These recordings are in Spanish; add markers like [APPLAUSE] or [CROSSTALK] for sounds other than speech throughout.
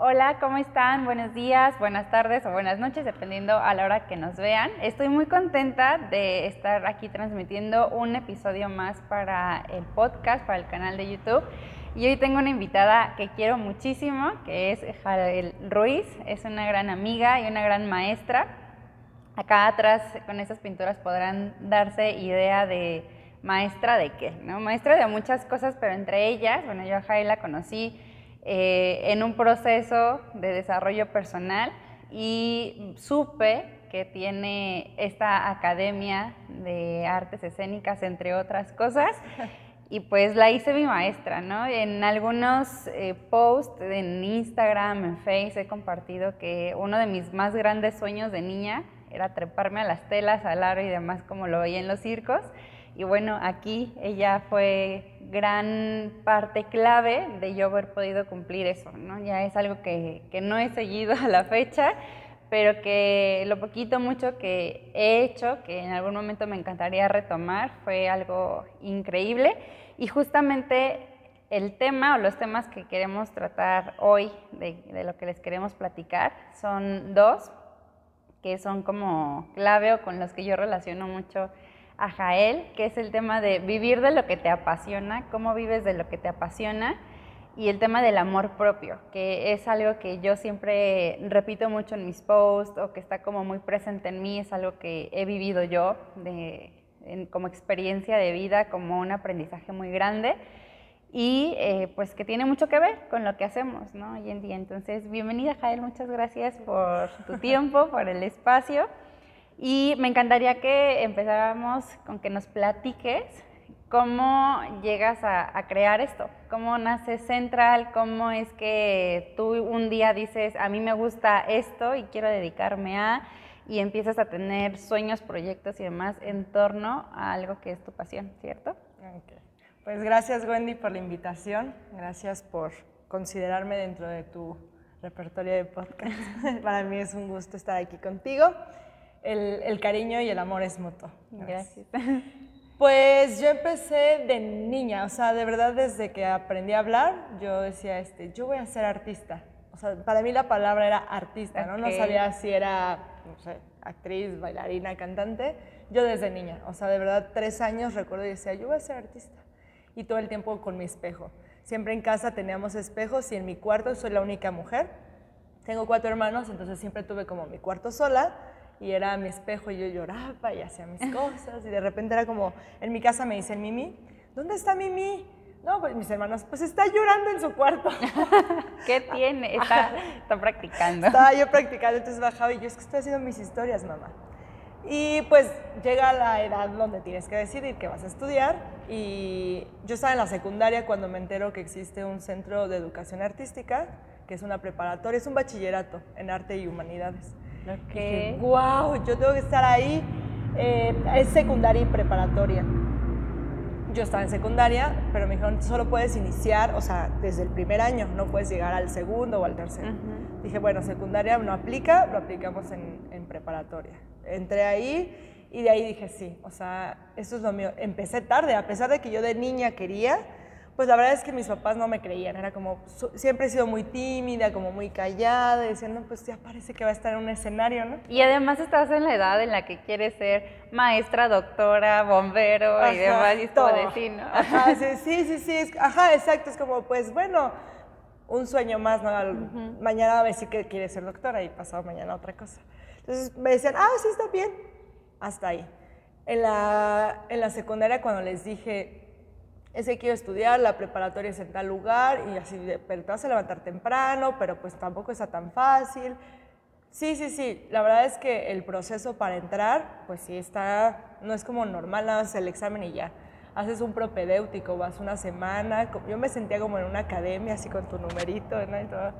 Hola, ¿cómo están? Buenos días, buenas tardes o buenas noches, dependiendo a la hora que nos vean. Estoy muy contenta de estar aquí transmitiendo un episodio más para el podcast, para el canal de YouTube. Y hoy tengo una invitada que quiero muchísimo, que es Jael Ruiz. Es una gran amiga y una gran maestra. Acá atrás con esas pinturas podrán darse idea de maestra de qué, ¿no? Maestra de muchas cosas, pero entre ellas, bueno, yo a Jael la conocí eh, en un proceso de desarrollo personal y supe que tiene esta academia de artes escénicas, entre otras cosas, [LAUGHS] y pues la hice mi maestra, ¿no? En algunos eh, posts en Instagram, en Facebook, he compartido que uno de mis más grandes sueños de niña era treparme a las telas, al aro y demás como lo veía en los circos. Y bueno, aquí ella fue gran parte clave de yo haber podido cumplir eso, ¿no? Ya es algo que, que no he seguido a la fecha, pero que lo poquito, mucho que he hecho, que en algún momento me encantaría retomar, fue algo increíble. Y justamente el tema o los temas que queremos tratar hoy, de, de lo que les queremos platicar, son dos, que son como clave o con los que yo relaciono mucho a Jael, que es el tema de vivir de lo que te apasiona, cómo vives de lo que te apasiona, y el tema del amor propio, que es algo que yo siempre repito mucho en mis posts o que está como muy presente en mí, es algo que he vivido yo de, como experiencia de vida, como un aprendizaje muy grande y eh, pues que tiene mucho que ver con lo que hacemos ¿no? hoy en día. Entonces, bienvenida Jael, muchas gracias por tu tiempo, por el espacio. Y me encantaría que empezáramos con que nos platiques cómo llegas a, crear esto, cómo nace Central, cómo es que tú un día dices, a mí me gusta esto y quiero dedicarme a, y empiezas a tener sueños, proyectos y demás en torno a algo que es tu pasión, ¿cierto? Pues gracias Wendy por la invitación, gracias por considerarme dentro de tu repertorio de podcast. [LAUGHS] Para mí es un gusto estar aquí contigo el, cariño y el amor es mutuo. Gracias. Pues yo empecé de niña, o sea, de verdad desde que aprendí a hablar, yo decía, este, yo voy a ser artista. O sea, para mí la palabra era artista, ¿no? No sabía si era, no sé, actriz, bailarina, cantante. Yo desde niña, o sea, de verdad, tres años recuerdo y decía, yo voy a ser artista. Y todo el tiempo con mi espejo. Siempre en casa teníamos espejos y en mi cuarto soy la única mujer. Tengo cuatro hermanos, entonces siempre tuve como mi cuarto sola y era mi espejo y yo lloraba y hacía mis cosas y de repente era como, en mi casa me dicen, Mimi, ¿dónde está Mimi? No, pues mis hermanos, pues está llorando en su cuarto. [LAUGHS] ¿Qué tiene? Está, está, practicando. Estaba yo practicando, entonces bajaba y yo es que estoy haciendo mis historias, mamá. Y pues llega la edad donde tienes que decidir qué vas a estudiar y yo estaba en la secundaria cuando me entero que existe un centro de educación artística, que es una preparatoria, es un bachillerato en arte y humanidades. Okay. wow, yo tengo que estar ahí. Eh, es secundaria y preparatoria. Yo estaba en secundaria, pero me dijeron, solo puedes iniciar, o sea, desde el primer año, no puedes llegar al segundo o al tercero. Dije, bueno, secundaria no aplica, lo aplicamos en, en preparatoria. Entré ahí y de ahí dije, sí, o sea, esto es lo mío. Empecé tarde, a pesar de que yo de niña quería, pues la verdad es que mis papás no me creían, era como, siempre he sido muy tímida, como muy callada, no, pues ya parece que va a estar en un escenario, ¿no? Y además estás en la edad en la que quieres ser maestra, doctora, bombero y demás, y todo de ¿no? Ajá, sí, sí, sí, ajá, exacto, es como, pues bueno, un sueño más, ¿no? Mañana a ver si quieres ser doctora y pasado mañana otra cosa. Entonces me decían, ah, sí, está bien, hasta ahí. En la, en la secundaria cuando les dije, es que quiero estudiar, la preparatoria es en tal lugar y así, pero te vas a levantar temprano, pero pues tampoco está tan fácil. Sí, sí, sí, la verdad es que el proceso para entrar, pues sí está, no es como normal, nada más el examen y ya. Haces un propedéutico, vas una semana, yo me sentía como en una academia, así con tu numerito, ¿no? Y todo.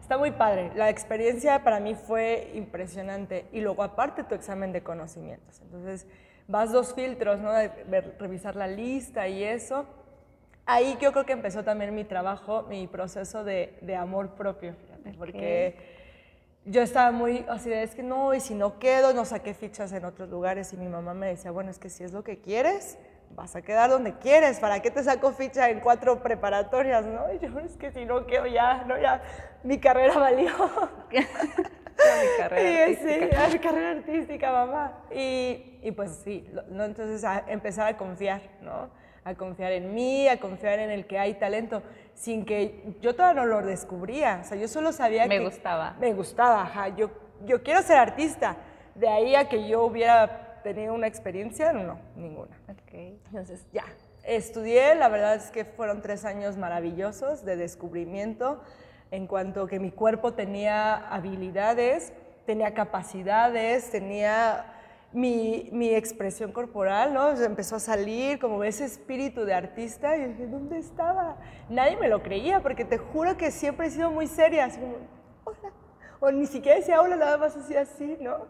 Está muy padre, la experiencia para mí fue impresionante y luego aparte tu examen de conocimientos. Entonces vas dos filtros, ¿no? De revisar la lista y eso ahí yo creo que empezó también mi trabajo, mi proceso de, de amor propio, fíjate, porque yo estaba muy así de, es que no, y si no quedo, no saqué fichas en otros lugares y mi mamá me decía, bueno, es que si es lo que quieres, vas a quedar donde quieres, ¿para qué te saco ficha en cuatro preparatorias, no? Y yo, es que si no quedo ya, no, ya, mi carrera valió. [LAUGHS] mi carrera Sí, sí, artística. mi carrera artística, mamá. Y, y pues sí, lo- no, entonces a empezar a confiar, ¿no? A confiar en mí, a confiar en el que hay talento, sin que yo todavía no lo descubría, o sea, yo solo sabía Me que... gustaba. Me gustaba, ajá, yo, yo quiero ser artista. De ahí a que yo hubiera tenido una experiencia, no, ninguna. Ok. Entonces, ya. Estudié, la verdad es que fueron tres años maravillosos de descubrimiento en cuanto que mi cuerpo tenía habilidades, tenía capacidades, tenía mi, mi expresión corporal, ¿no? O empezó a salir como ese espíritu de artista y dije, ¿dónde estaba? Nadie me lo creía porque te juro que siempre he sido muy seria, así como, hola. O ni siquiera decía hola, nada más así así, ¿no?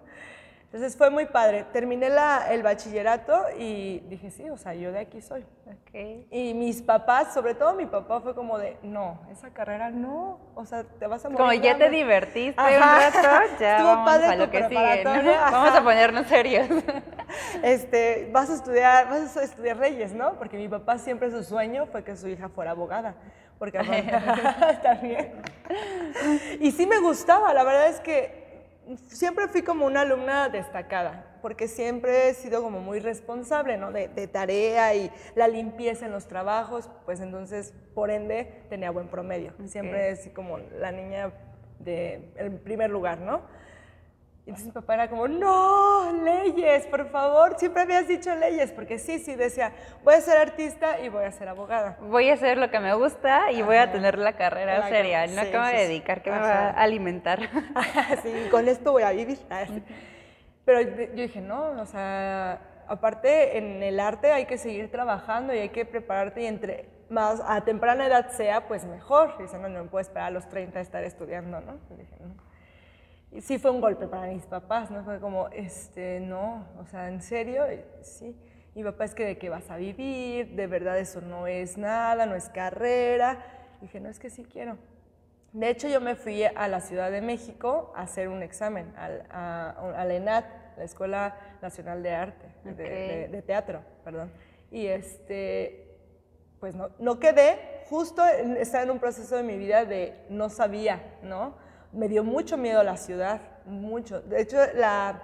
Entonces fue muy padre. Terminé la- el bachillerato y dije, sí, o sea, yo de aquí soy. Ok. Y mis papás, sobre todo mi papá, fue como de, no, esa carrera no, o sea, te vas a morir. Como ya te hambre". divertiste Ajá. un rato, ya [LAUGHS] Estuvo vamos padre a lo que sigue. ¿no? Vamos a ponernos serios. [LAUGHS] Este, vas a estudiar, vas a estudiar Reyes, ¿no? Porque mi papá siempre su sueño fue que su hija fuera abogada. Porque aparte- [LAUGHS] también. Y sí me gustaba, la verdad es que siempre fui como una alumna destacada, porque siempre he sido como muy responsable, ¿no? De, de tarea y la limpieza en los trabajos, pues entonces, por ende, tenía buen promedio. Siempre así como la niña de el primer lugar, ¿no? Y entonces mi papá era como, no, leyes, por favor, siempre habías dicho leyes, porque sí, sí, decía, voy a ser artista y voy a ser abogada. Voy a hacer lo que me gusta y voy a tener la carrera La- seria, no sí, que me sí, dedicar, que me va a alimentar. [LAUGHS] sí, con esto voy a vivir. Pero de- yo dije, no, o sea, aparte en el arte hay que seguir trabajando y hay que prepararte y entre más a temprana edad sea, pues mejor. Y dice, no, no me puedo esperar a los 30 a estar estudiando, ¿no? Y dije, no. Y sí fue un golpe para mis papás, ¿no? Fue como, este, no, o sea, ¿en serio? Y Sí. Mi papá es que de qué vas a vivir, de verdad eso no es nada, no es carrera. dije, no, es que sí quiero. De hecho, yo me fui a la Ciudad de México a hacer un examen, al, a, al ENAT, la Escuela Nacional de Arte, de- Ok. de, de teatro, perdón. Y este, pues no, no quedé, justo estaba en un proceso de mi vida de no sabía, ¿no? Me dio mucho miedo la ciudad, mucho. De hecho, la,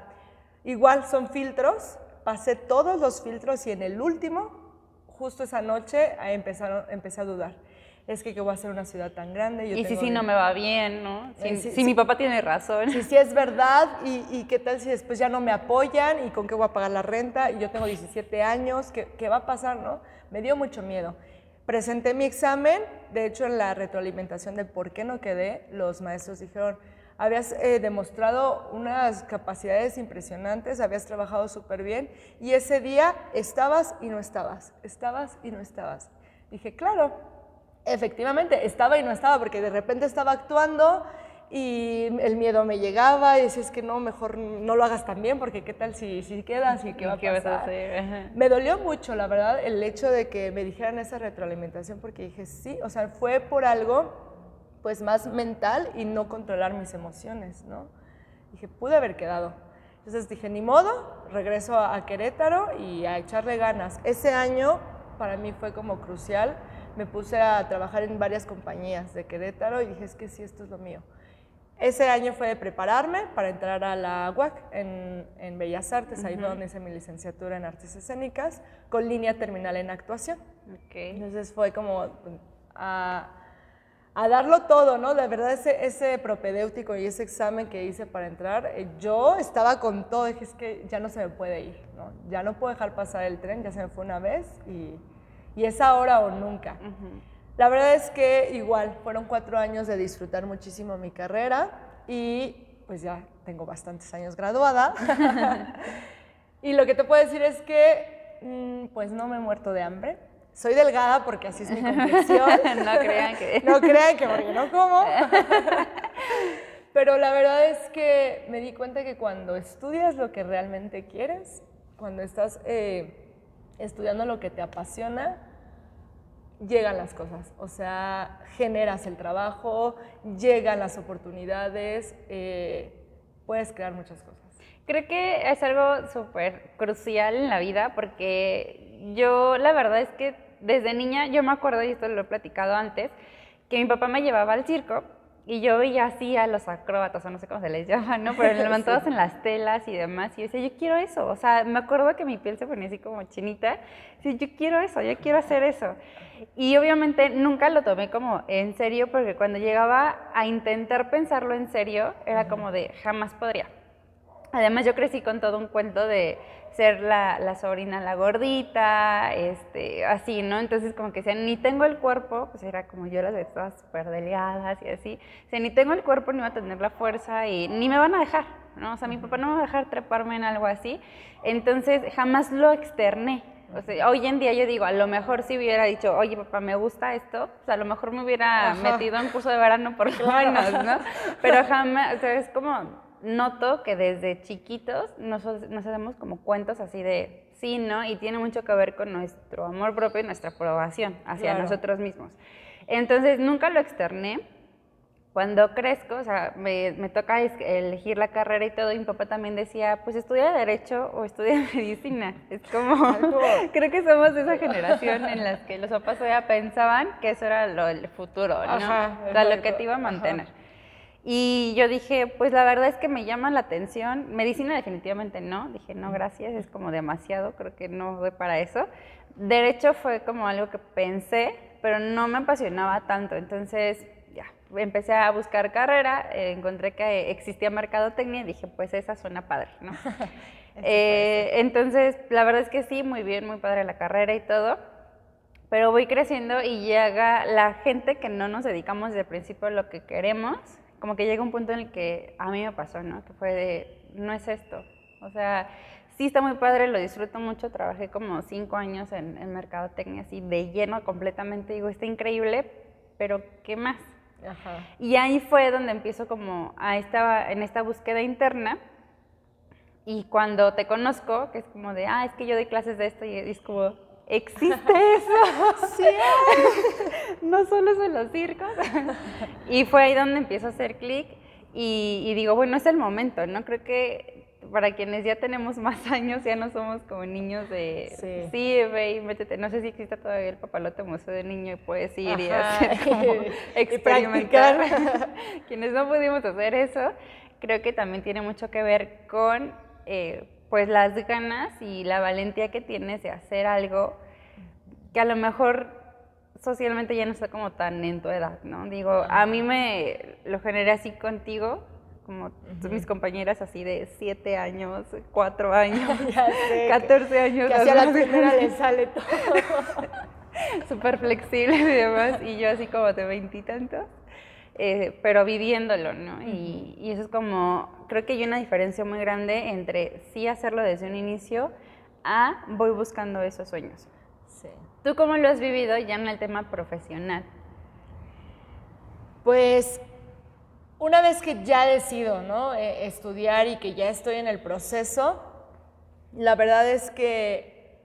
igual son filtros, pasé todos los filtros y en el último, justo esa noche, empezaron, empecé a dudar. Es que, ¿qué voy a hacer una ciudad tan grande? Yo y si sí no me va bien, ¿no? Si, Eh, si mi papá tiene razón. si sí es verdad y, y qué tal si después ya no me apoyan y con qué voy a pagar la renta y yo tengo 17 años, ¿qué, qué va a pasar, no? Me dio mucho miedo. Presenté mi examen, de hecho en la retroalimentación de por qué no quedé, los maestros dijeron, habías eh, demostrado unas capacidades impresionantes, habías trabajado súper bien y ese día estabas y no estabas, estabas y no estabas. Dije, claro, Efectivamente, estaba y no estaba, porque de repente estaba actuando y el miedo me llegaba y decía, es que no, mejor no lo hagas tan bien, porque qué tal si, si quedas y qué va a ¿Qué vas a pasar. hacer? Me dolió mucho, la verdad, el hecho de que me dijeran esa retroalimentación, porque dije, sí, o sea, fue por algo pues más mental y no controlar mis emociones, ¿no? Dije, pude haber quedado. Entonces dije, ni modo, regreso a, a Querétaro y a echarle ganas. Ese año para mí fue como crucial. Me puse a trabajar en varias compañías de Querétaro y dije, es que sí, esto es lo mío. Ese año fue de prepararme para entrar a la UAC en, en Bellas Artes, ahí fue donde hice mi licenciatura en Artes Escénicas, con línea terminal en actuación. Ok. Entonces fue como a, a darlo todo, ¿no? De verdad ese, ese propedéutico y ese examen que hice para entrar, eh, yo estaba con todo, dije, es que ya no se me puede ir, ¿no? Ya no puedo dejar pasar el tren, ya se me fue una vez y, y es ahora o nunca. La verdad es que igual, fueron cuatro años de disfrutar muchísimo mi carrera y pues ya tengo bastantes años graduada. [LAUGHS] y lo que te puedo decir es que mm, pues no me he muerto de hambre. Soy delgada porque así es mi complexión. [LAUGHS] No crean que- [LAUGHS] no crean que porque no como. Pero la verdad es que me di cuenta que cuando estudias lo que realmente quieres, cuando estás eh, estudiando lo que te apasiona, llegan las cosas. O sea, generas el trabajo, llegan las oportunidades, eh, puedes crear muchas cosas. Creo que es algo súper crucial en la vida porque yo la verdad es que desde niña, yo me acuerdo, y esto lo he platicado antes, que mi papá me llevaba al circo y yo veía así a los acróbatas, o no sé cómo se les llama, ¿no? Pero [LAUGHS] levantados en las telas y demás. Y yo decía, yo quiero eso. O sea, me acuerdo que mi piel se ponía así como chinita. Y yo quiero eso, yo quiero hacer eso. Y obviamente nunca lo tomé como en serio, porque cuando llegaba a intentar pensarlo en serio, era como de jamás podría. Además, yo crecí con todo un cuento de ser la, la, sobrina la gordita, este, así, ¿no? Entonces como que decían, ni tengo el cuerpo, pues era como yo las veía todas súper delgadas y así, o sea, ni tengo el cuerpo ni voy a tener la fuerza y ni me van a dejar, ¿no? O sea, mi papá no me va a dejar treparme en algo así, entonces jamás lo externé. O sea, hoy en día yo digo, a lo mejor si hubiera dicho, oye papá, me gusta esto, o sea, a lo mejor me hubiera metido en curso de verano por [LAUGHS] lo menos, ¿no? [LAUGHS] Pero jamás, o sea, es como noto que desde chiquitos nos, nos, hacemos como cuentos así de sí, ¿no? Y tiene mucho que ver con nuestro amor propio y nuestra aprobación hacia nosotros mismos. Entonces, nunca lo externé. Cuando crezco, o sea, me, me, toca elegir la carrera y todo, y mi papá también decía, pues estudia Derecho o estudia [LAUGHS] Medicina. Es como, [LAUGHS] creo que somos de esa generación en las que los papás todavía pensaban que eso era lo, el futuro, ¿no? Ajá, o sea, lo que te iba a mantener. Y yo dije, pues la verdad es que me llama la atención. Medicina definitivamente no. Dije, no, gracias, es como demasiado, creo que no voy para eso. Derecho fue como algo que pensé, pero no me apasionaba tanto. Entonces, ya, empecé a buscar carrera, eh, encontré que existía mercadotecnia y dije, pues esa suena padre, ¿no? [LAUGHS] eh, entonces, la verdad es que sí, muy bien, muy padre la carrera y todo. Pero voy creciendo y llega la gente que no nos dedicamos desde el principio a lo que queremos, como que llega un punto en el que a mí me pasó, ¿no? Que fue de, no es esto. O sea, sí está muy padre, lo disfruto mucho, trabajé como cinco años en, en mercadotecnia, así de lleno completamente, digo, está increíble, pero ¿qué más? Ajá. Y ahí fue donde empiezo como a esta, en esta búsqueda interna, y cuando te conozco, que es como de, ah, es que yo doy clases de esto, y es como, existe [LAUGHS] eso. sí. [LAUGHS] no solo es en los circos. [LAUGHS] y fue ahí donde empiezo a hacer clic y, digo, bueno, es el momento, ¿no? Creo que para quienes ya tenemos más años, ya no somos como niños de, sí, sí ve y métete. No sé si existe todavía el papalote museo de niño y puedes ir y hacer como experimentar. quienes no pudimos hacer eso, creo que también tiene mucho que ver con... Eh, pues las ganas y la valentía que tienes de hacer algo que a lo mejor socialmente ya no está como tan en tu edad, ¿no? Digo, a mí me lo generé así contigo, como mis compañeras así de 7 años, 4 años, [LAUGHS] 14 años. Que hacia la primera le [LAUGHS] sale todo. Súper flexible y demás, y yo así como de veintitantos. Eh, pero viviéndolo, ¿no? y, eso es como, creo que hay una diferencia muy grande entre sí hacerlo desde un inicio a voy buscando esos sueños. Sí. ¿Tú cómo lo has vivido ya en el tema profesional? Pues una vez que ya decido, ¿no? E, estudiar y que ya estoy en el proceso, la verdad es que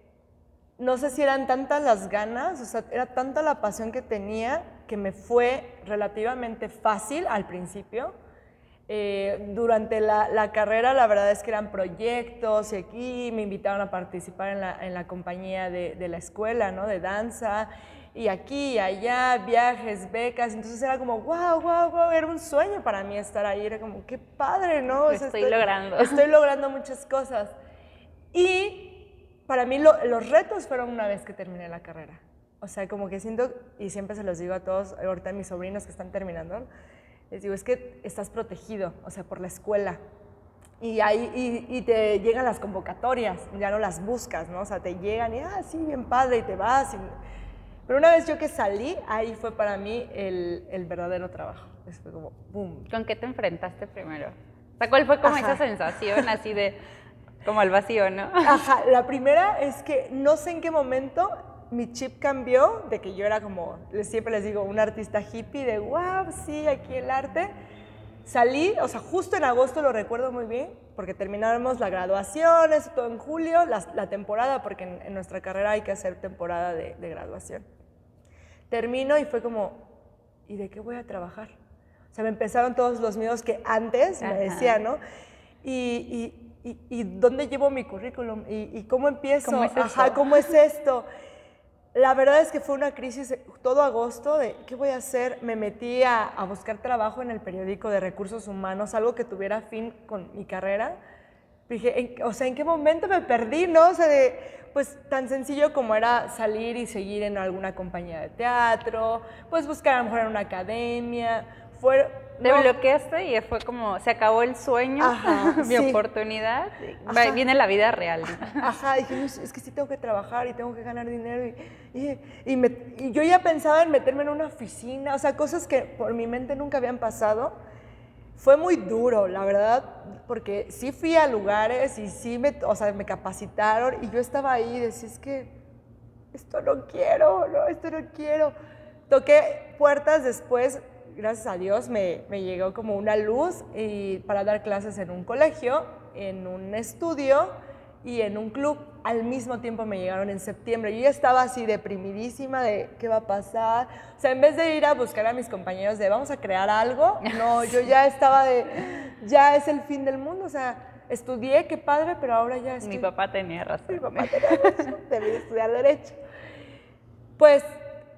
no sé si eran tantas las ganas, o sea, era tanta la pasión que tenía que me fue relativamente fácil al principio. Eh, durante la, carrera la verdad es que eran proyectos y aquí me invitaron a participar en la, compañía de, la escuela, ¿no? De danza y aquí y allá, viajes, becas, entonces era como, wow, wow, wow, era un sueño para mí estar ahí, era como, qué padre, ¿no? estoy, logrando. Estoy logrando muchas cosas. Y para mí los retos fueron una vez que terminé la carrera. O sea, como que siento, y siempre se los digo a todos, ahorita a mis sobrinos que están terminando, les digo, es que estás protegido, o sea, por la escuela. Y, ahí, y, te llegan las convocatorias, ya no las buscas, ¿no? O sea, te llegan y, ah, sí, bien padre, y te vas. Pero una vez yo que salí, ahí fue para mí el, el verdadero trabajo. Fue como, boom. ¿Con qué te enfrentaste primero? O sea, ¿cuál fue como esa sensación así de, como el vacío, no? Ajá, la primera es que no sé en qué momento mi chip cambió de que yo era como, siempre les digo, un artista hippie de, wow, sí, aquí el arte. Salí, o sea, justo en agosto lo recuerdo muy bien, porque terminamos la graduación, eso todo en julio, la, temporada, porque en, nuestra carrera hay que hacer temporada de, graduación. Termino y fue como, ¿y de qué voy a trabajar? O sea, me empezaron todos los miedos que antes me decían, ¿no? Y, y, dónde llevo mi currículum? ¿Y, cómo empiezo? ¿Cómo es Ajá, ¿cómo es esto? La verdad es que fue una crisis todo agosto de qué voy a hacer. Me metí a, a, buscar trabajo en el periódico de recursos humanos, algo que tuviera fin con mi carrera. Dije, o sea, ¿en qué momento me perdí? ¿No? O sea, de, pues tan sencillo como era salir y seguir en alguna compañía de teatro, pues buscar a lo mejor en una academia. Fue, te bloqueaste y fue como, se acabó el sueño, [LAUGHS] mi oportunidad, viene la vida real. Ajá, dije, es que sí tengo que trabajar y tengo que ganar dinero. Y, y, yo ya pensaba en meterme en una oficina, o sea, cosas que por mi mente nunca habían pasado. Fue muy duro, la verdad, porque sí fui a lugares y sí me, o sea, me capacitaron y yo estaba ahí y decía, es que esto no quiero, no, esto no quiero. Toqué puertas después gracias a Dios, me, me, llegó como una luz y para dar clases en un colegio, en un estudio y en un club. Al mismo tiempo me llegaron en septiembre. Yo ya estaba así deprimidísima de qué va a pasar. O sea, en vez de ir a buscar a mis compañeros de vamos a crear algo, no, yo ya estaba de ya es el fin del mundo. O sea, estudié, qué padre, pero ahora ya es. Mi papá tenía razón. Mi papá tenía razón, debí estudiar Derecho. Pues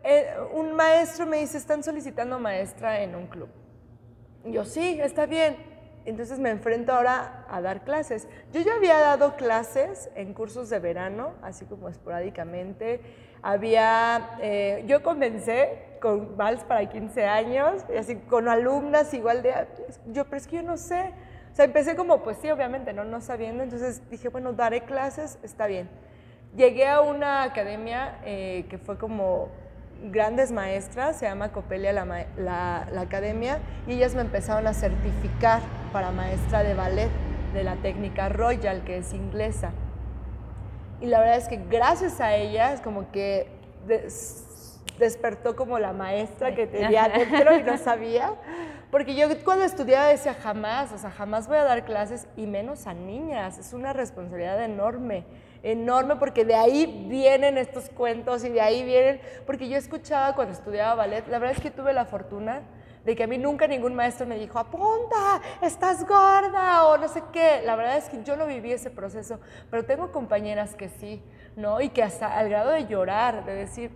eh, un maestro me dice, están solicitando maestra en un club. yo, sí, está bien. Entonces me enfrento ahora a dar clases. Yo ya había dado clases en cursos de verano, así como esporádicamente. Había, eh, yo comencé con vals para 15 años, así con alumnas igual de, yo, pero es que yo no sé. O sea, empecé como, pues sí, obviamente, no, no sabiendo. Entonces dije, bueno, daré clases, está bien. Llegué a una academia eh, que fue como grandes maestras, se llama Copelia la, academia, y ellas me empezaron a certificar para maestra de ballet de la técnica Royal, que es inglesa. Y la verdad es que gracias a ellas, como que despertó como la maestra que tenía dentro y no [LAUGHS] sabía. Porque yo cuando estudiaba decía jamás, o sea, jamás voy a dar clases y menos a niñas. Es una responsabilidad enorme enorme porque de ahí vienen estos cuentos y de ahí vienen, porque yo escuchaba cuando estudiaba ballet, la verdad es que tuve la fortuna de que a mí nunca ningún maestro me dijo, apunta, estás gorda o no sé qué. La verdad es que yo no viví ese proceso, pero tengo compañeras que sí, ¿no? Y que hasta al grado de llorar, de decir,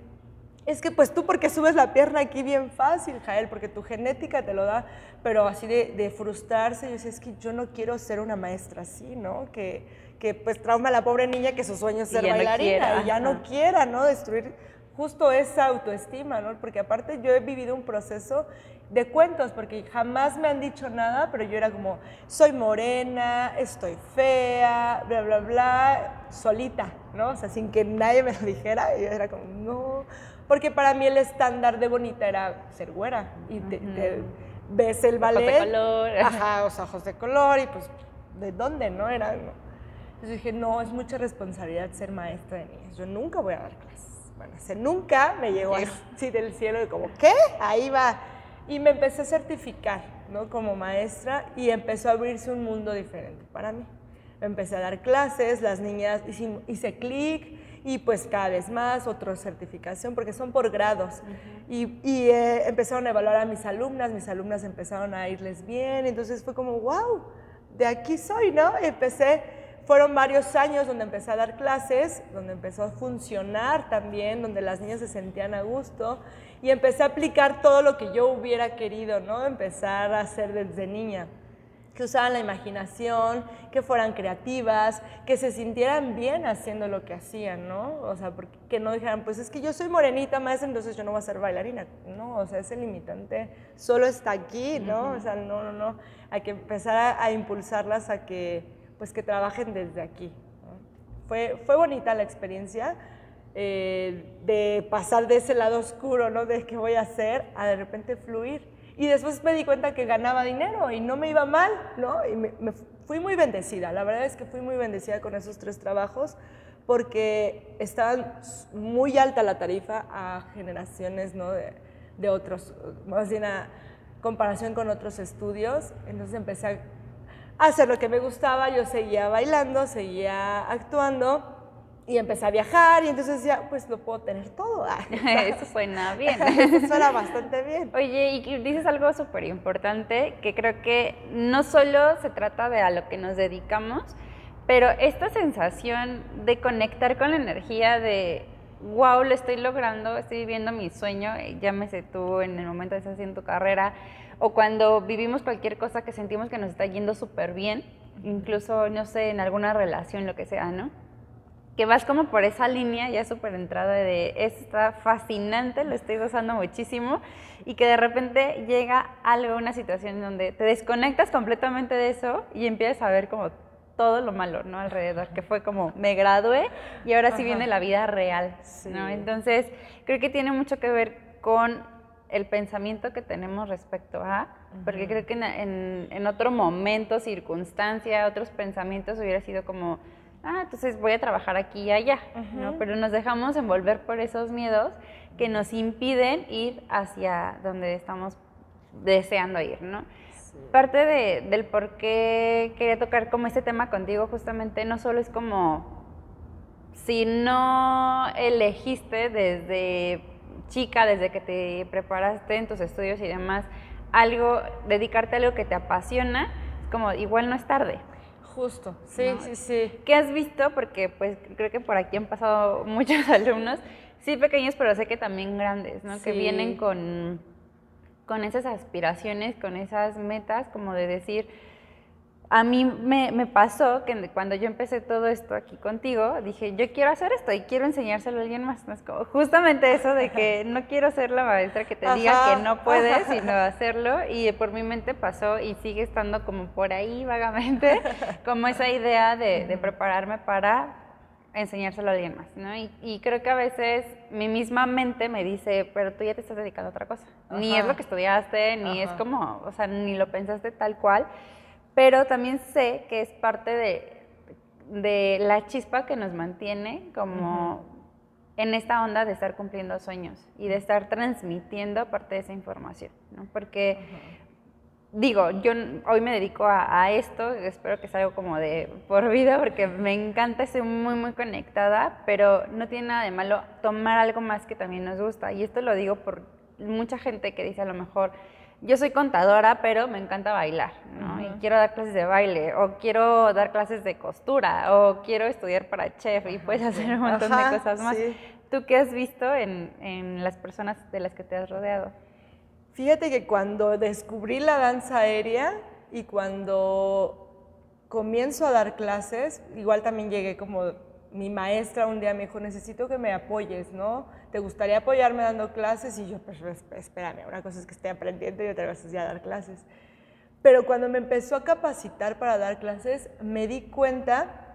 es que pues tú porque subes la pierna aquí bien fácil, Jael, porque tu genética te lo da, pero así de, de frustrarse, yo decía, es que yo no quiero ser una maestra así, ¿no? Que, que pues trauma a la pobre niña que su sueño es ser bailarina y ya no quiera, ¿no? Destruir justo esa autoestima, ¿no? Porque aparte yo he vivido un proceso de cuentos, porque jamás me han dicho nada, pero yo era como, soy morena, estoy fea, bla, bla, bla, solita, ¿no? O sea, sin que nadie me lo dijera, yo era como, no, porque para mí el estándar de bonita era ser güera, y te, ves el ballet. Ojos de color. Ajá, sea, ojos de color, y pues, ¿de dónde, no? Era, entonces dije, no, es mucha responsabilidad ser maestra de niñas. Yo nunca voy a dar clases. Bueno, ese nunca me llegó así del cielo de como, ¿qué? Ahí va. Y me empecé a certificar, ¿no? Como maestra y empezó a abrirse un mundo diferente para mí. Empecé a dar clases, las niñas, hice, hice clic y pues cada vez más, otra certificación, porque son por grados. Y, y eh, empezaron a evaluar a mis alumnas, mis alumnas empezaron a irles bien, entonces fue como, wow, de aquí soy, ¿no? Y empecé fueron varios años donde empecé a dar clases, donde empezó a funcionar también, donde las niñas se sentían a gusto y empecé a aplicar todo lo que yo hubiera querido, ¿no? Empezar a hacer desde niña. Que usaran la imaginación, que fueran creativas, que se sintieran bien haciendo lo que hacían, ¿no? O sea, que no dijeran, pues es que yo soy morenita más, entonces yo no voy a ser bailarina. No, o sea, ese limitante solo está aquí, ¿no? O sea, no, no, no. Hay que empezar a impulsarlas a que pues que trabajen desde aquí. Fue, fue bonita la experiencia eh, de pasar de ese lado oscuro, ¿no? De qué voy a hacer, a de repente fluir. Y después me di cuenta que ganaba dinero y no me iba mal, ¿no? Y me, fui muy bendecida. La verdad es que fui muy bendecida con esos tres trabajos porque estaban muy alta la tarifa a generaciones, ¿no? De, de otros, más bien a comparación con otros estudios. Entonces empecé a hacer lo que me gustaba, yo seguía bailando, seguía actuando y empecé a viajar y entonces ya pues lo puedo tener todo. [LAUGHS] [LAUGHS] Eso suena bien. [LAUGHS] Eso suena bastante bien. Oye, y dices algo súper importante que creo que no solo se trata de a lo que nos dedicamos, pero esta sensación de conectar con la energía de, wow, lo estoy logrando, estoy viviendo mi sueño, llámese tú en el momento de estar haciendo tu carrera, o cuando vivimos cualquier cosa que sentimos que nos está yendo súper bien, incluso, no sé, en alguna relación, lo que sea, ¿no? Que vas como por esa línea ya súper entrada de, está fascinante, lo estoy gozando muchísimo, y que de repente llega algo, una situación donde te desconectas completamente de eso y empiezas a ver como todo lo malo, ¿no? Alrededor, que fue como, me gradué y ahora sí viene la vida real, ¿no? Entonces, creo que tiene mucho que ver con el pensamiento que tenemos respecto a, porque creo que en, en, otro momento, circunstancia, otros pensamientos hubiera sido como, ah, entonces voy a trabajar aquí y allá, ¿no? Pero nos dejamos envolver por esos miedos que nos impiden ir hacia donde estamos deseando ir, ¿no? Parte de, del por qué quería tocar como este tema contigo justamente no solo es como si no elegiste desde chica, desde que te preparaste en tus estudios y demás, algo, dedicarte a algo que te apasiona, es como igual no es tarde. Justo, sí, sí, sí. ¿Qué has visto? Porque pues creo que por aquí han pasado [LAUGHS] muchos alumnos, sí pequeños, pero sé que también grandes, ¿no? Que vienen con con esas aspiraciones, con esas metas, como de decir, a mí me, me, pasó que cuando yo empecé todo esto aquí contigo, dije, yo quiero hacer esto y quiero enseñárselo a alguien más. justamente eso de que no quiero ser la maestra que te diga que no puedes, sino hacerlo. Y por mi mente pasó y sigue estando como por ahí vagamente, [LAUGHS] como esa idea de, de prepararme para enseñárselo a alguien más, ¿no? Y, creo que a veces mi misma mente me dice, pero tú ya te estás dedicando a otra cosa. Ni es lo que estudiaste, ni es como, o sea, ni lo pensaste tal cual, pero también sé que es parte de, de la chispa que nos mantiene como en esta onda de estar cumpliendo sueños y de estar transmitiendo parte de esa información, ¿no? Porque digo, yo hoy me dedico a, esto, espero que sea algo como de por vida, porque me encanta, estoy muy, muy conectada, pero no tiene nada de malo tomar algo más que también nos gusta. Y esto lo digo por mucha gente que dice a lo mejor, yo soy contadora, pero me encanta bailar, ¿no? Y quiero dar clases de baile, o quiero dar clases de costura, o quiero estudiar para chef, y puedes hacer un montón de cosas más. ¿Tú qué has visto en, en las personas de las que te has rodeado? Fíjate que cuando descubrí la danza aérea y cuando comienzo a dar clases, igual también llegué como mi maestra un día me dijo, necesito que me apoyes, ¿no? ¿Te gustaría apoyarme dando clases? Y yo, pues espérame, una cosa es que esté aprendiendo y otra cosa es ya dar clases. Pero cuando me empezó a capacitar para dar clases, me di cuenta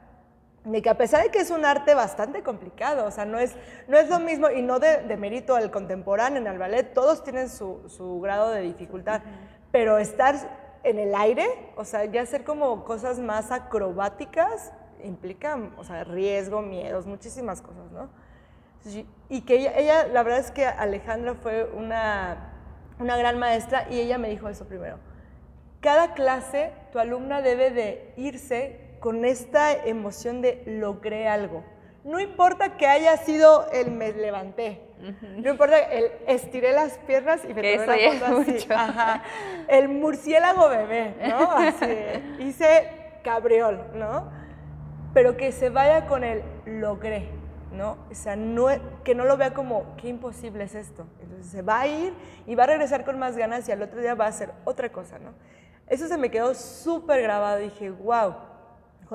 de que a pesar de que es un arte bastante complicado, o sea, no es, no es lo mismo, y no de, mérito al contemporáneo, en el ballet, todos tienen su, su grado de dificultad, pero estar en el aire, o sea, ya hacer como cosas más acrobáticas, implica, o sea, riesgo, miedos, muchísimas cosas, ¿no? Y que ella, ella la verdad es que Alejandra fue una, una gran maestra y ella me dijo eso primero. Cada clase, tu alumna debe de irse con esta emoción de logré algo. No importa que haya sido el me levanté, no importa el estiré las piernas y me tomé la foto así. El murciélago bebé, ¿no? Así, hice cabriol, ¿no? Pero que se vaya con el logré, ¿no? O sea, no, que no lo vea como, qué imposible es esto. Entonces se va a ir y va a regresar con más ganas y al otro día va a hacer otra cosa, ¿no? Eso se me quedó súper grabado. Dije, wow,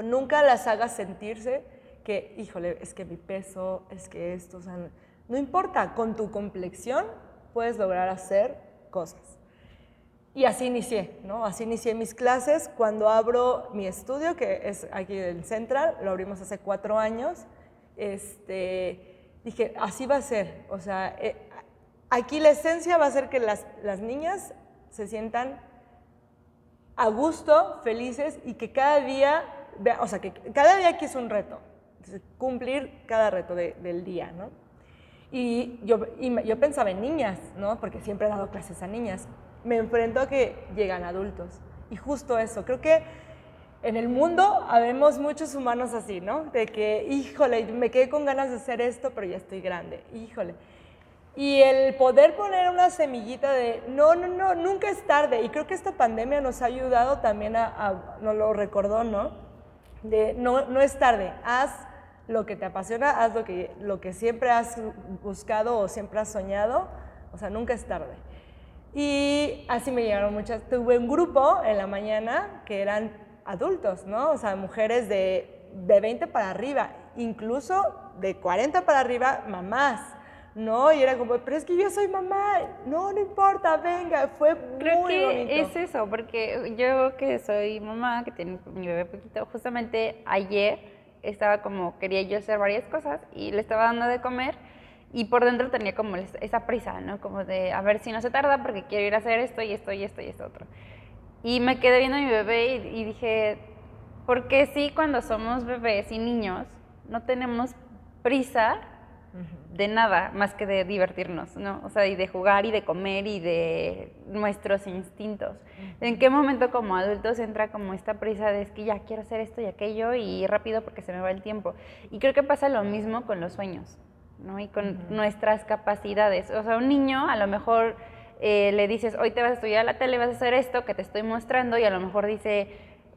nunca las hagas sentirse que, híjole, es que mi peso, es que esto, o sea, no importa, con tu complexión puedes lograr hacer cosas. Y así inicié, ¿no? Así inicié mis clases. Cuando abro mi estudio, que es aquí en Central, lo abrimos hace cuatro años, este, dije, así va a ser. O sea, eh, aquí la esencia va a ser que las, las niñas se sientan a gusto, felices y que cada día o sea, que cada día aquí es un reto, cumplir cada reto del día, ¿no? Y yo, yo pensaba en niñas, ¿no? Porque siempre he dado clases a niñas. Me enfrento a que llegan adultos. Y justo eso, creo que en el mundo habemos muchos humanos así, ¿no? De que, híjole, me quedé con ganas de hacer esto, pero ya estoy grande, híjole. Y el poder poner una semillita de, no, no, no, nunca es tarde. Y creo que esta pandemia nos ha ayudado también a, a nos lo recordó, ¿no? de no, no es tarde, haz lo que te apasiona, haz lo que, lo que siempre has buscado o siempre has soñado, o sea, nunca es tarde. Y así me llegaron muchas. Tuve un grupo en la mañana que eran adultos, ¿no? O sea, mujeres de, de 20 para arriba, incluso de 40 para arriba, mamás. ¿no? Y era como, pero es que yo soy mamá, no, no importa, venga, fue Creo muy que bonito. es eso, porque yo que soy mamá, que tiene mi bebé poquito, justamente ayer estaba como, quería yo hacer varias cosas y le estaba dando de comer y por dentro tenía como es- esa prisa, ¿no? Como de, a ver si no se tarda porque quiero ir a hacer esto y esto y esto y esto otro. Y me quedé viendo a mi bebé y, y dije, ¿por qué sí cuando somos bebés y niños no tenemos prisa de nada más que de divertirnos, ¿no? O sea, y de jugar y de comer y de nuestros instintos. ¿En qué momento como adultos entra como esta prisa de es que ya quiero hacer esto y aquello y rápido porque se me va el tiempo? Y creo que pasa lo mismo con los sueños, ¿no? Y con nuestras capacidades. O sea, un niño a lo mejor eh, le dices, hoy te vas a estudiar la tele, vas a hacer esto que te estoy mostrando y a lo mejor dice,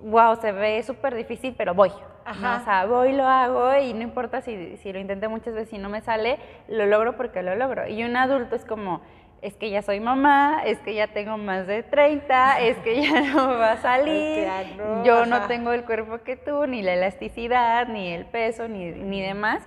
wow, se ve súper difícil, pero voy. O sea, voy, lo hago y no importa si, si lo intenté muchas veces y no me sale, lo logro porque lo logro. Y un adulto es como, es que ya soy mamá, es que ya tengo más de 30, es que ya no va a [LAUGHS] salir, no, yo no tengo el cuerpo que tú, ni la elasticidad, ni el peso, ni, ni demás.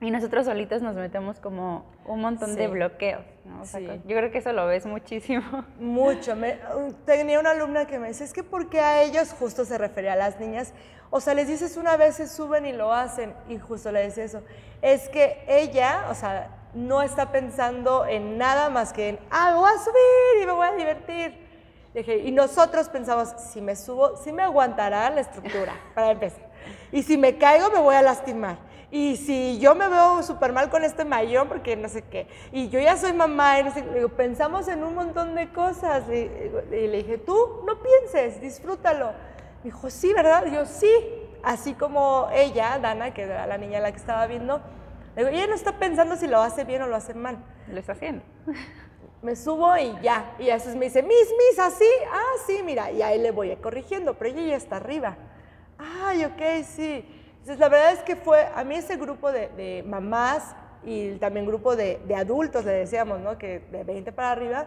Y nosotros solitos nos metemos como un montón de Sí. bloqueos. ¿no? O sea, Sí. Yo creo que eso lo ves muchísimo. Mucho. Me- tenía una alumna que me dice, es que porque a ellos, justo se refería a las niñas, o sea, les dices una vez, se suben y lo hacen, y justo le decía eso, es que ella, o sea, no está pensando en nada más que en, ah, me voy a subir y me voy a divertir. Dije, y nosotros pensamos, si me subo, si me aguantará la estructura, para empezar. Y si me caigo, me voy a lastimar. Y si yo me veo súper mal con este mayón, porque no sé qué. Y yo ya soy mamá, y no sé, digo, pensamos en un montón de cosas. Y, y le dije, tú no pienses, disfrútalo. Me dijo, sí, ¿verdad? Y yo, sí. Así como ella, Dana, que era la niña a la que estaba viendo, le digo, ella no está pensando si lo hace bien o lo hace mal Lo está haciendo. [LAUGHS] me subo y ya. Y a veces me dice, Miss, Miss, así. Ah, sí, mira. Y ahí le voy corrigiendo, pero ella ya está arriba. Ay, ok, sí. Entonces, la verdad es que fue, a mí ese grupo de, de mamás y también grupo de, de adultos, le decíamos, ¿no? Que de 20 para arriba,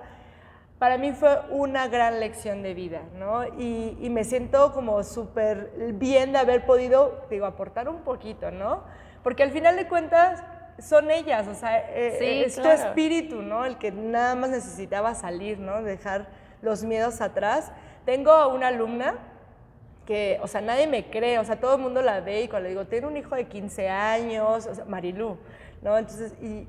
para mí fue una gran lección de vida, ¿no? Y, y me siento como súper bien de haber podido, digo, aportar un poquito, ¿no? Porque al final de cuentas son ellas, o sea, eh, Sí, es tu claro. espíritu, ¿no? El que nada más necesitaba salir, ¿no? Dejar los miedos atrás. Tengo una alumna que, o sea, nadie me cree, o sea, todo el mundo la ve y cuando le digo, tiene un hijo de 15 años, o sea, Marilú, ¿no? Entonces, y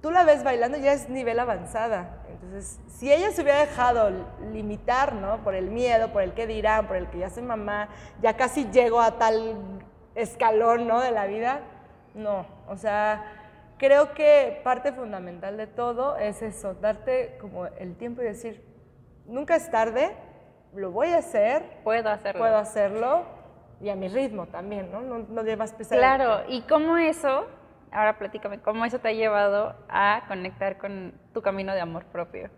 tú la ves bailando ya es nivel avanzada. Entonces, si ella se hubiera dejado limitar, ¿no? Por el miedo, por el que dirán, por el que ya soy mamá, ya casi llego a tal escalón, ¿no? De la vida, no, o sea, creo que parte fundamental de todo es eso, darte como el tiempo y decir, nunca es tarde, lo voy a hacer, Puedo hacerlo. puedo hacerlo y a mi ritmo también, ¿no? No, no llevas pesar. Claro, y cómo eso, ahora platícame, cómo eso te ha llevado a conectar con tu camino de amor propio.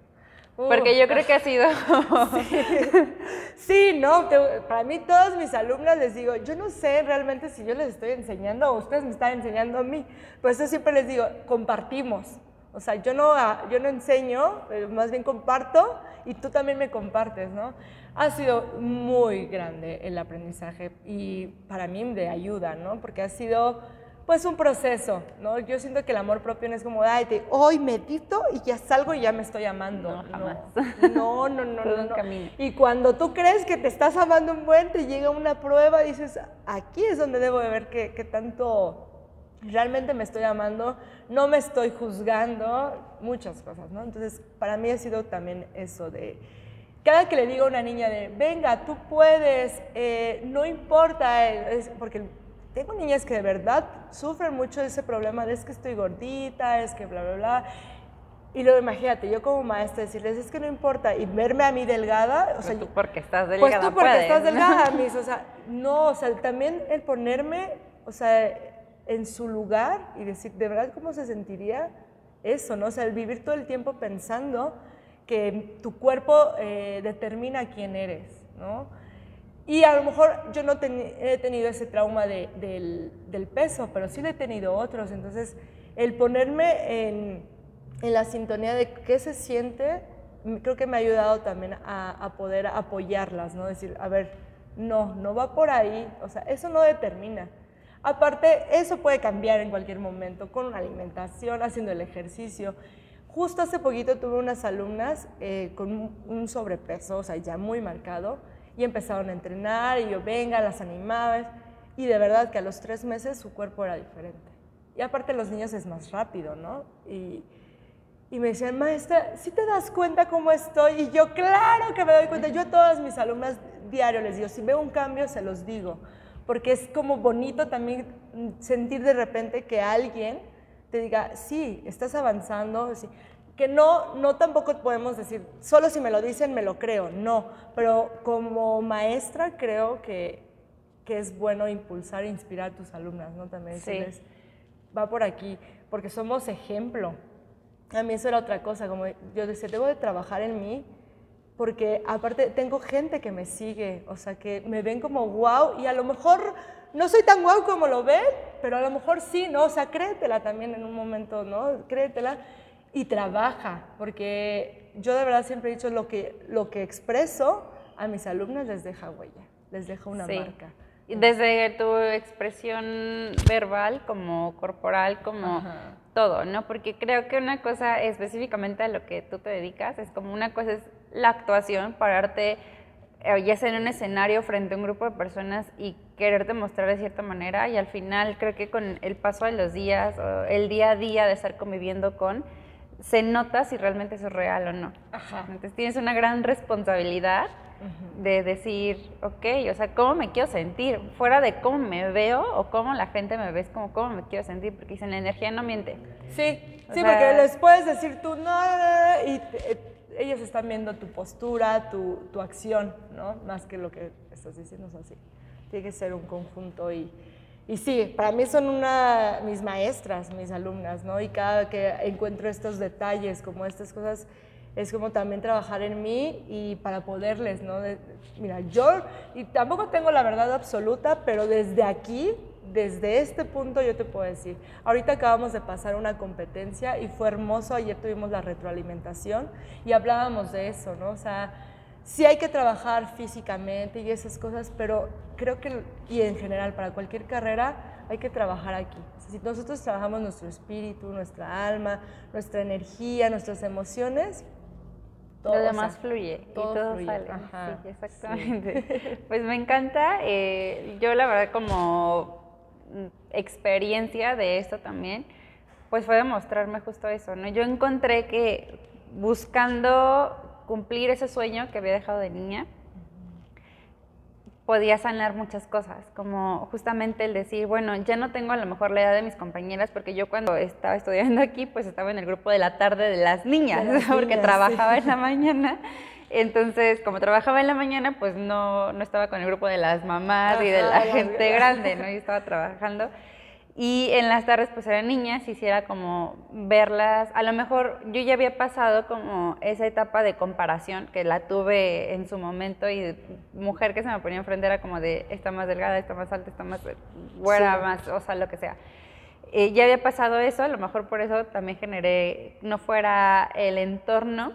Porque yo creo que ha sido... [LAUGHS] Sí, no, te- para mí todas mis alumnas les digo, yo no sé realmente si yo les estoy enseñando o ustedes me están enseñando a mí, por eso siempre les digo, compartimos. O sea, yo no, ah, yo no enseño, eh, más bien comparto y tú también me compartes, ¿no? Ha sido muy grande el aprendizaje y para mí de ayuda, ¿no? Porque ha sido pues un proceso, ¿no? Yo siento que el amor propio no es como, ay, te- hoy medito y ya salgo y ya me estoy amando. No, jamás. No, no, no, no, no. Y cuando tú crees que te estás amando un buen, te llega una prueba y dices, aquí es donde debo de ver qué, qué tanto realmente me estoy amando, no me estoy juzgando, muchas cosas, ¿no? Entonces, para mí ha sido también eso de, cada que le digo a una niña de, venga, tú puedes, eh, no importa, eh, es- porque tengo niñas que de verdad sufren mucho de ese problema de es que estoy gordita, es que bla, bla, bla. Y luego imagínate, yo como maestra decirles, es que no importa, y verme a mí delgada, o sea, Pues tú porque estás pues delgada tú porque puedes, estás delgada, [LAUGHS] Miss. O sea, no, o sea, también el ponerme, o sea, en su lugar y decir, de verdad, ¿cómo se sentiría eso, no? O sea, el vivir todo el tiempo pensando que tu cuerpo eh, determina quién eres, ¿no? Y a lo mejor yo no he tenido ese trauma del, del, peso, pero sí le he tenido otros. Entonces, el ponerme en, en, la sintonía de qué se siente, creo que me ha ayudado también a, a, poder apoyarlas, ¿no? Decir, a ver, no, no va por ahí. O sea, eso no determina. Aparte, eso puede cambiar en cualquier momento, con una alimentación, haciendo el ejercicio. Justo hace poquito tuve unas alumnas eh, con un sobrepeso, o sea, ya muy marcado y empezaron a entrenar y yo venga, las animaba y de verdad que a los tres meses su cuerpo era diferente. Y aparte los niños es más rápido, ¿no? Y, y me decían, maestra, ¿sí te das cuenta cómo estoy? Y yo, claro que me doy cuenta. Yo a todas mis alumnas diario les digo, si veo un cambio, se los digo. Porque es como bonito también sentir de repente que alguien te diga, sí, estás avanzando. Sí que no, no tampoco podemos decir, solo si me lo dicen me lo creo, no, pero como maestra creo que, que es bueno impulsar e inspirar a tus alumnas, ¿no? También sí. va por aquí, porque somos ejemplo. A mí eso era otra cosa, como yo decía, debo de trabajar en mí, porque aparte tengo gente que me sigue, o sea, que me ven como wow, y a lo mejor no soy tan wow como lo ven, pero a lo mejor sí, ¿no? O sea, créetela también en un momento, ¿no? Créetela y trabaja, porque yo de verdad siempre he dicho lo que, lo que expreso a mis alumnos les deja huella, les deja una sí. marca. Desde tu expresión verbal como corporal, como todo, ¿no? Porque creo que una cosa específicamente a lo que tú te dedicas es como una cosa es la actuación, pararte eh, ya sea en un escenario frente a un grupo de personas y quererte mostrar de cierta manera y al final creo que con el paso de los días, o el día a día de estar conviviendo con, se nota si realmente eso es real o no. Entonces tienes una gran responsabilidad de decir, ok, o sea, ¿cómo me quiero sentir? Fuera de cómo me veo o cómo la gente me ve, es como cómo me quiero sentir, porque dicen, la energía no miente. Sí, sí, porque les puedes decir tú, no, y eh, ellos están viendo tu postura, tu, tu acción, ¿no? Más que lo que estás diciendo es así. Tiene que ser un conjunto y y sí, para mí son una, mis maestras, mis alumnas, ¿no? Y cada que encuentro estos detalles, como estas cosas, es como también trabajar en mí y para poderles, ¿no? mira, yo, y tampoco tengo la verdad absoluta, pero desde aquí, desde este punto yo te puedo decir, ahorita acabamos de pasar una competencia y fue hermoso, ayer tuvimos la retroalimentación y hablábamos de eso, ¿no? O sea, sí hay que trabajar físicamente y esas cosas, pero creo que, y en general para cualquier carrera, hay que trabajar aquí. Si nosotros trabajamos nuestro espíritu, nuestra alma, nuestra energía, nuestras emociones, todo lo demás fluye todo y todo sale. sí, exactamente. [LAUGHS] Pues me encanta. Eh, yo la verdad como experiencia de esto también, pues fue demostrarme justo eso, ¿no? Yo encontré que buscando cumplir ese sueño que había dejado de niña, podía sanar muchas cosas, como justamente el decir, bueno, ya no tengo a lo mejor la edad de mis compañeras, porque yo cuando estaba estudiando aquí, pues estaba en el grupo de la tarde de las niñas, [LAUGHS] porque trabajaba en la [LAUGHS] mañana. Entonces, como trabajaba en la mañana, pues no, no estaba con el grupo de las mamás y de la gente grande, ¿no? Yo estaba trabajando. Y en las tardes pues eran niñas, hiciera como verlas, a lo mejor yo ya había pasado como esa etapa de comparación que la tuve en su momento y mujer que se me ponía enfrente era como de está más delgada, está más alta, está más güera, más, o sea, lo que sea. Eh, ya había pasado eso, a lo mejor por eso también generé, no fuera el entorno,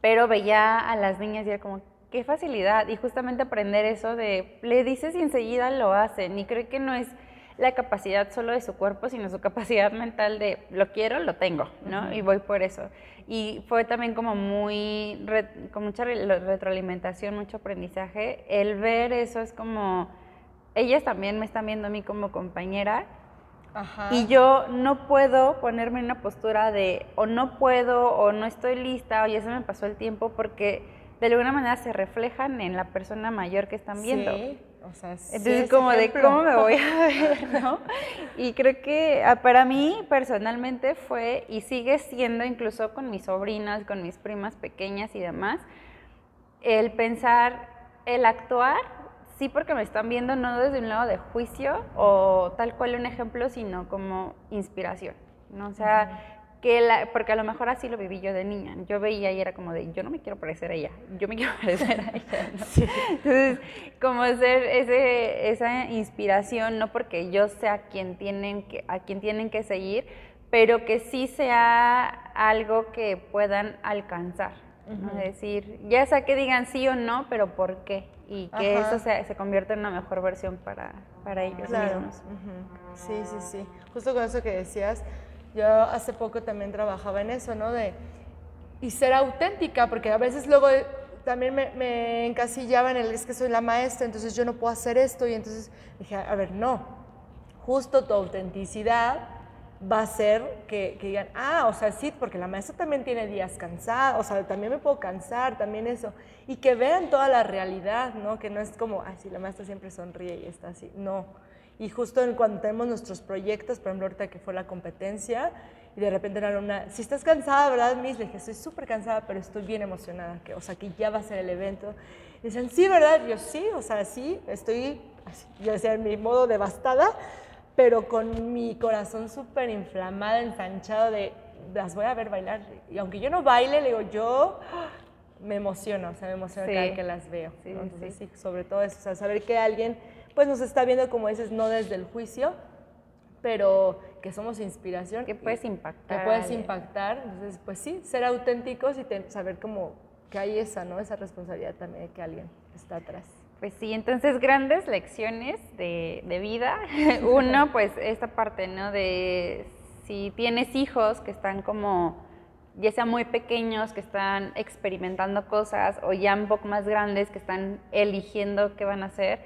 pero veía a las niñas y era como, qué facilidad. Y justamente aprender eso de, le dices y enseguida lo hacen. Y creo que no es la capacidad solo de su cuerpo, sino su capacidad [LAUGHS] mental de lo quiero, lo tengo, ¿no? Y voy por eso. Y fue también como muy, con mucha retroalimentación, mucho aprendizaje. El ver eso es como, ellas también me están viendo a mí como compañera. Y yo no puedo ponerme en una postura de o no puedo o no estoy lista o ya se me pasó el tiempo porque de alguna manera se reflejan en la persona mayor que están viendo. Sí. O sea, Entonces, como de cómo me voy a [LAUGHS] ver, ¿no? Y creo que ah, para mí personalmente fue y sigue siendo incluso con mis sobrinas, con mis primas pequeñas y demás, el pensar, el actuar, sí porque me están viendo no desde un lado de juicio o tal cual un ejemplo, sino como inspiración, ¿no? O sea, que la, porque a lo mejor así lo viví yo de niña. Yo veía y era como de, yo no me quiero parecer a ella, yo me [LAUGHS] quiero parecer a ella. Entonces, como ser ese, esa inspiración, no porque yo sea quien tienen que, a quien tienen que seguir, pero que sí sea algo que puedan alcanzar. Es decir, ya sea que digan sí o no, pero ¿por qué? Y que eso se, se convierta en una mejor versión para, para ellos mismos. Sí, sí, sí. Justo con eso que decías, yo hace poco también trabajaba en eso, ¿no? De, y ser auténtica, porque a veces luego también me, encasillaba en el, es que soy la maestra, entonces yo no puedo hacer esto, y entonces dije, a ver, no, justo tu autenticidad va a ser que, que, digan, ah, o sea, sí, porque la maestra también tiene días cansados, o sea, también me puedo cansar, también eso, y que vean toda la realidad, ¿no? Que no es como, ay, sí, la maestra siempre sonríe y está así, no. Y justo cuando tenemos nuestros proyectos, por ejemplo, ahorita que fue la competencia, y de repente una alumna, si estás cansada, ¿verdad, Miss? Le dije, estoy súper cansada, pero estoy bien emocionada, que, o sea, que ya va a ser el evento. Y dicen, sí, ¿verdad? Yo sí, o sea, sí, estoy, yo decía, en mi modo devastada, pero con mi corazón súper inflamado, ensanchado de, las voy a ver bailar. Y aunque yo no baile, le digo, yo me emociono, o sea, me emociona cada vez que las veo. Sí, Entonces, sí. sobre todo eso, o sea, saber que alguien pues nos está viendo, como dices, no desde el juicio, pero que somos inspiración. Que puedes impactar. Que puedes impactar. Entonces, pues sí, ser auténticos y saber cómo que hay esa, ¿no? Esa responsabilidad también de que alguien está atrás. Pues sí, entonces grandes lecciones de, de vida. [LAUGHS] Uno, pues esta parte, ¿no? De si tienes hijos que están como, ya sea muy pequeños, que están experimentando cosas, o ya un poco más grandes, que están eligiendo qué van a hacer,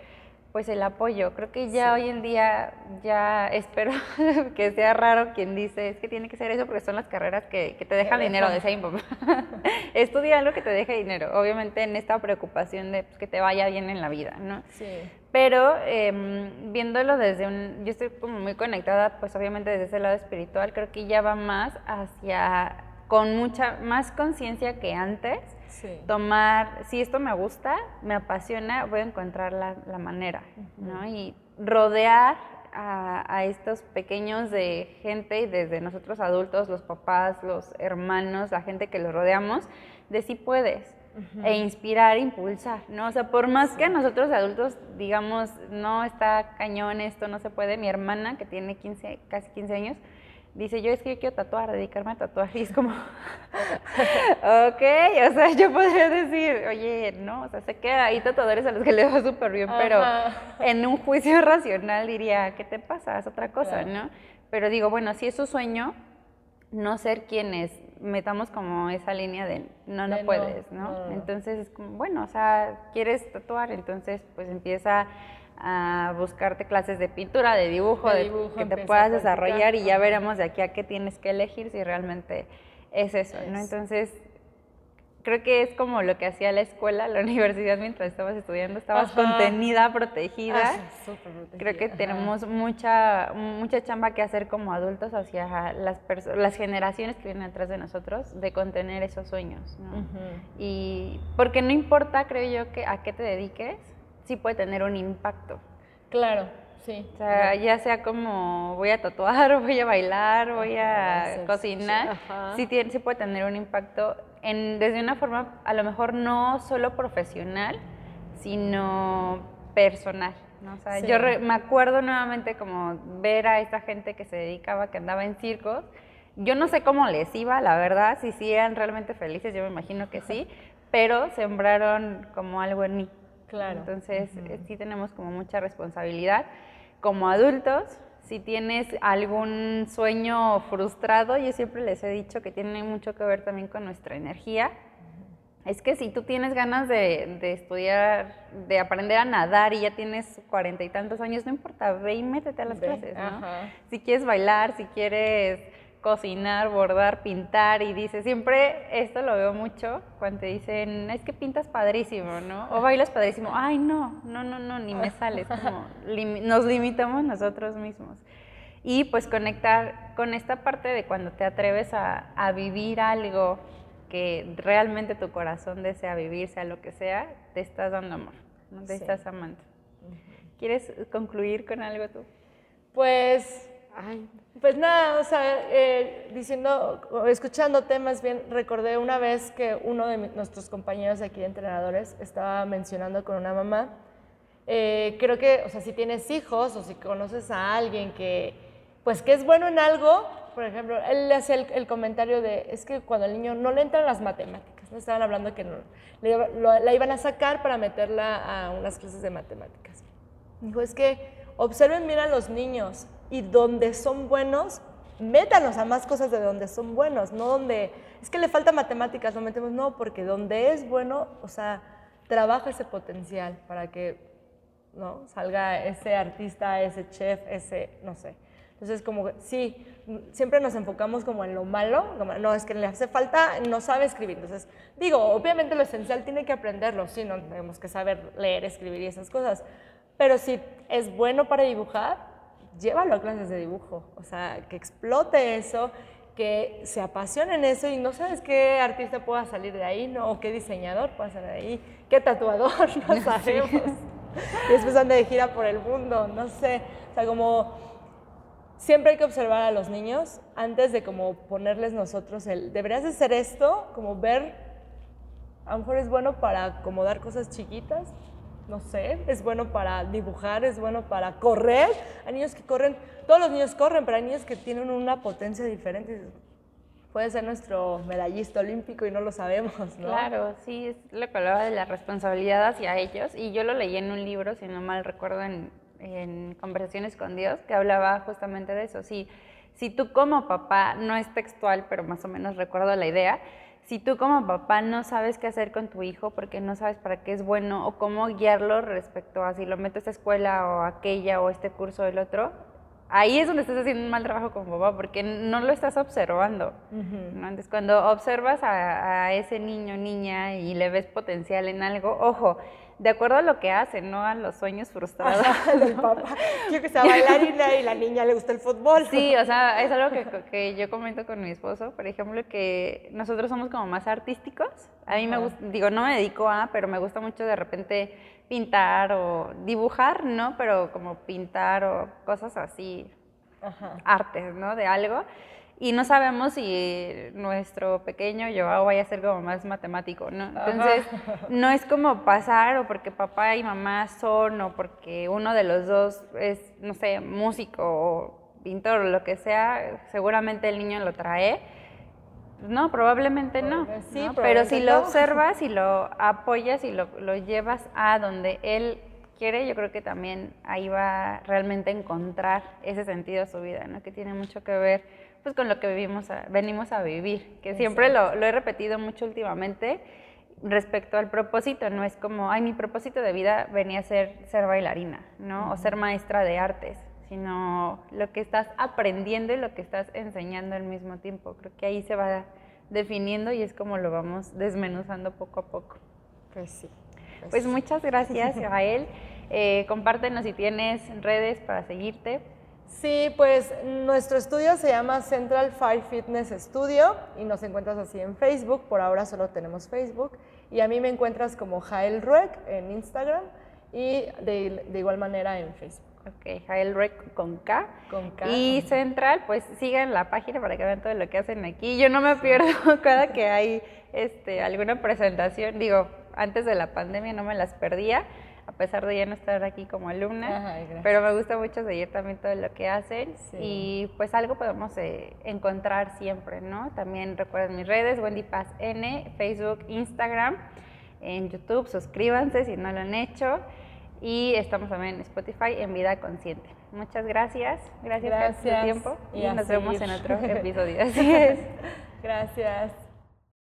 pues el apoyo. Creo que ya hoy en día, ya espero [LAUGHS] que sea raro quien dice, es que tiene que ser eso porque son las carreras que, que te dejan dinero, de mi papá. [LAUGHS] Estudia algo que te deje dinero, obviamente en esta preocupación de pues, que te vaya bien en la vida, ¿no? Sí. Pero eh, viéndolo desde un, yo estoy como muy conectada, pues obviamente desde ese lado espiritual, creo que ya va más hacia, con mucha más conciencia que antes, Sí. tomar, si esto me gusta, me apasiona, voy a encontrar la, la manera, ¿no? Y rodear a, a, estos pequeños de gente y desde nosotros adultos, los papás, los hermanos, la gente que los rodeamos, de si puedes. Uh -huh. E inspirar, impulsar, ¿no? O sea, por más sí. que nosotros adultos digamos, no está cañón, esto no se puede, mi hermana, que tiene 15, casi 15 años, dice, yo es que yo quiero tatuar, dedicarme a tatuar. Y es como, [LAUGHS] ok, o sea, yo podría decir, oye, no, o sea, sé que hay tatuadores a los que le va súper bien, Ajá. pero en un juicio [LAUGHS] racional diría, ¿qué te pasa? Es otra cosa, claro. ¿no? Pero digo, bueno, si es su sueño, no ser quienes metamos como esa línea de no, no de puedes, no, ¿no? no, Entonces es como, bueno, o sea, quieres tatuar, entonces pues empieza a buscarte clases de pintura, de dibujo, de dibujo de, que te puedas desarrollar y ya veremos de aquí a qué tienes que elegir si realmente es eso, es. ¿no? Entonces, creo que es como lo que hacía la escuela, la [LAUGHS] universidad mientras estabas estudiando, estabas Ajá. contenida, protegida. Ah, sí, protegida. Creo que tenemos mucha mucha chamba que hacer como adultos hacia las las generaciones que vienen atrás de nosotros de contener esos sueños, ¿no? Uh -huh. Y porque no importa, creo yo, que a qué te dediques, sí puede tener un impacto. Claro, sí. O sea, ya sea como voy a tatuar, [LAUGHS] voy a bailar, voy a cocinar, sí, sí, tiene, sí, puede tener un impacto en, desde una forma a lo mejor no solo profesional, sino personal. ¿no? O sea, sí. yo re, me acuerdo nuevamente como ver a esta gente que se dedicaba, que andaba en circos. Yo no sé cómo les iba, la verdad, si sí eran realmente felices, yo me imagino que sí, pero sembraron como algo en mí. Claro. Entonces, uh -huh. sí tenemos como mucha responsabilidad. Como adultos, si tienes algún sueño frustrado, yo siempre les he dicho que tiene mucho que ver también con nuestra energía. Es que si tú tienes ganas de, de, estudiar, de aprender a nadar y ya tienes cuarenta y tantos años, no importa, ve y métete a las ve. clases, ¿no? Si quieres bailar, si quieres cocinar, bordar, pintar y dice, siempre esto lo veo mucho cuando te dicen, es que pintas padrísimo, ¿no? O bailas padrísimo, ay no, no, no, no, ni me sales, como lim nos limitamos nosotros mismos. Y pues conectar con esta parte de cuando te atreves a, a vivir algo que realmente tu corazón desea vivir, sea lo que sea, te estás dando amor, ¿no? te sí. estás amando. ¿Quieres concluir con algo tú? Pues Ay, pues nada, o sea, eh, diciendo, escuchando temas bien, recordé una vez que uno de nuestros compañeros aquí de entrenadores estaba mencionando con una mamá eh, creo que, o sea, si tienes hijos o si conoces a alguien que, pues, que es bueno en algo, por ejemplo, él le hace el, comentario de, es que cuando el niño no le entran las matemáticas, no estaban hablando que no, la iban a sacar para meterla a unas clases de matemáticas. Dijo, es que observen a los niños y donde son buenos, métanos a más cosas de donde son buenos, no donde, es que le falta matemáticas, no metemos, no, porque donde es bueno, o sea, trabaja ese potencial para que ¿no? salga ese artista, ese chef, ese, no sé. Entonces, como sí, siempre nos enfocamos como en lo malo, no, es que le hace falta, no sabe escribir. Entonces, digo, obviamente lo esencial tiene que aprenderlo, sí, no tenemos que saber leer, escribir y esas cosas, pero si es bueno para dibujar, llévalo a clases de dibujo, o sea, que explote eso, que se apasione en eso y no sabes qué artista pueda salir de ahí, ¿no? o qué diseñador pueda salir de ahí, qué tatuador, [LAUGHS] no sabemos. y después anda de gira por el mundo, no sé, o sea, como siempre hay que observar a los niños antes de como ponerles nosotros el, deberías de hacer esto, como ver, a lo mejor es bueno para acomodar cosas chiquitas, no sé, es bueno para dibujar, es bueno para correr. Hay niños que corren, todos los niños corren, pero hay niños que tienen una potencia diferente. Puede ser nuestro medallista olímpico y no lo sabemos, ¿no? Claro, sí, es lo que hablaba de la responsabilidad hacia ellos. Y yo lo leí en un libro, si no mal recuerdo, en, en Conversaciones con Dios, que hablaba justamente de eso. Si, si tú como papá, no es textual, pero más o menos recuerdo la idea, si tú como papá no sabes qué hacer con tu hijo porque no sabes para qué es bueno o cómo guiarlo respecto a si lo metes a esta escuela o aquella o este curso o el otro, ahí es donde estás haciendo un mal trabajo como papá porque no lo estás observando. Entonces, cuando observas a, a ese niño o niña y le ves potencial en algo, ojo, de acuerdo a lo que hace, no a los sueños frustrados [LAUGHS] del papá. Yo que sea bailarina y la niña le gusta el fútbol. Sí, o sea, es algo que, que, yo comento con mi esposo, por ejemplo, que nosotros somos como más artísticos. A mí me gusta, digo, no me dedico a, pero me gusta mucho de repente pintar o dibujar, ¿no? Pero como pintar o cosas así, artes, ¿no? De algo y no sabemos si nuestro pequeño Joao vaya a ser como más matemático, ¿no? Entonces, no es como pasar o porque papá y mamá son o porque uno de los dos es, no sé, músico o pintor o lo que sea, seguramente el niño lo trae. No, probablemente no. Sí, Pero si lo [LAUGHS] observas y lo apoyas y lo, lo llevas a donde él quiere, yo creo que también ahí va realmente a encontrar ese sentido a su vida, ¿no? Que tiene mucho que ver pues con lo que vivimos venimos a vivir, que siempre lo, he repetido mucho últimamente respecto al propósito, no es como, ay, mi propósito de vida venía a ser ser bailarina, ¿no? O ser maestra de artes, sino lo que estás aprendiendo y lo que estás enseñando al mismo tiempo. Creo que ahí se va definiendo y es como lo vamos desmenuzando poco a poco. Pues sí. Pues, pues muchas gracias, [LAUGHS] Rafael. Eh, compártenos si tienes redes para seguirte. Sí, pues nuestro estudio se llama Central Fire Fitness Studio y nos encuentras así en Facebook, por ahora solo tenemos Facebook, y a mí me encuentras como Jael Rueck en Instagram y de, igual manera en Facebook. Ok, Jael Rueck con K. Con K. Y Central, pues sigan la página para que vean todo lo que hacen aquí. Yo no me pierdo [LAUGHS] cada que hay este, alguna presentación, digo, antes de la pandemia no me las perdía a pesar de ya no estar aquí como alumna, pero me gusta mucho seguir también todo lo que hacen y pues algo podemos eh, encontrar siempre, ¿no? También recuerden mis redes, Wendy Paz N, Facebook, Instagram, en YouTube, suscríbanse si no lo han hecho y estamos también en Spotify en Vida Consciente. Muchas gracias, gracias, por su tiempo y, nos vemos en otro [LAUGHS] episodio. Así es. Gracias.